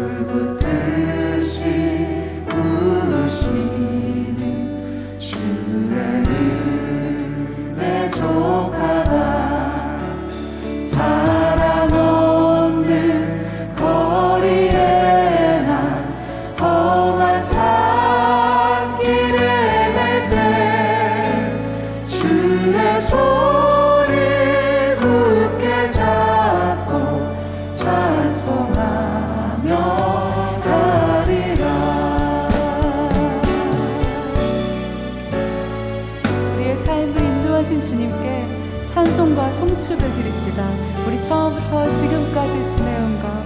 but 소식을 드립니다. 우리 처음부터 지금까지 지내온 것.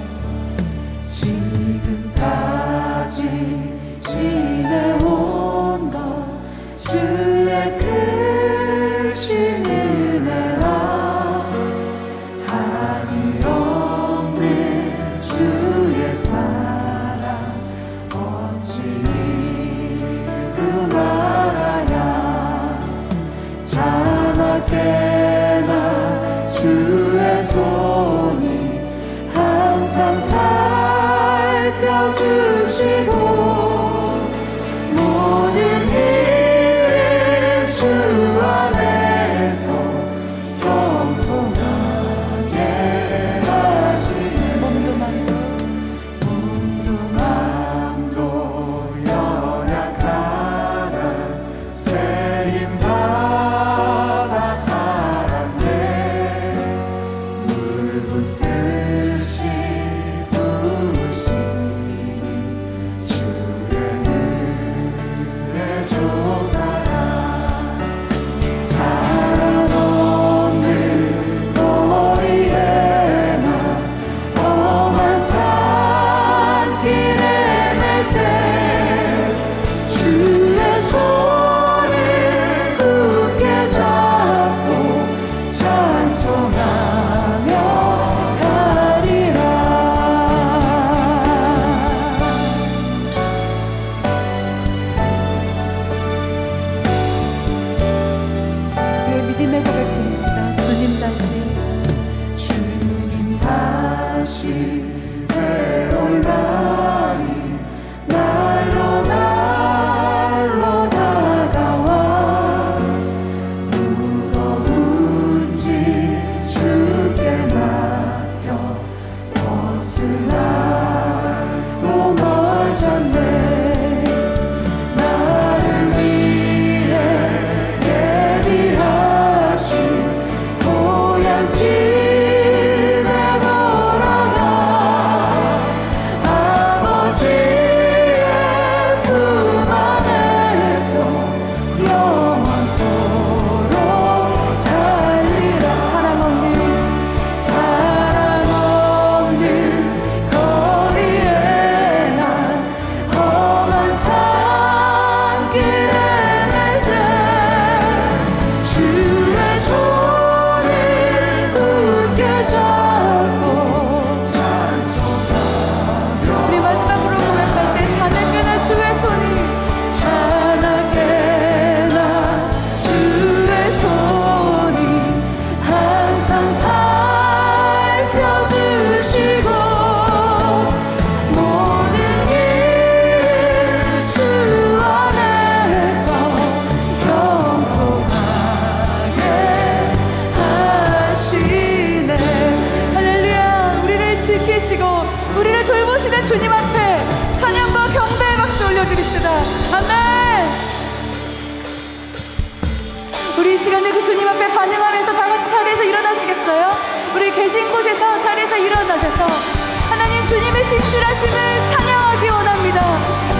주님을 찬양하기 원합니다.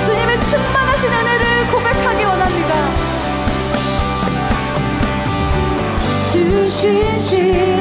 주님의 충만하신 은혜를 고백하기 원합니다. 주신 시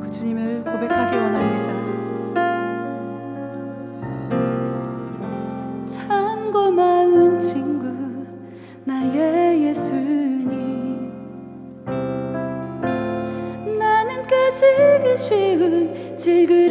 그 주님을 고백하기 원합니다. 참 고마운 친구 나의 예수님 나는 까지기 쉬운 질그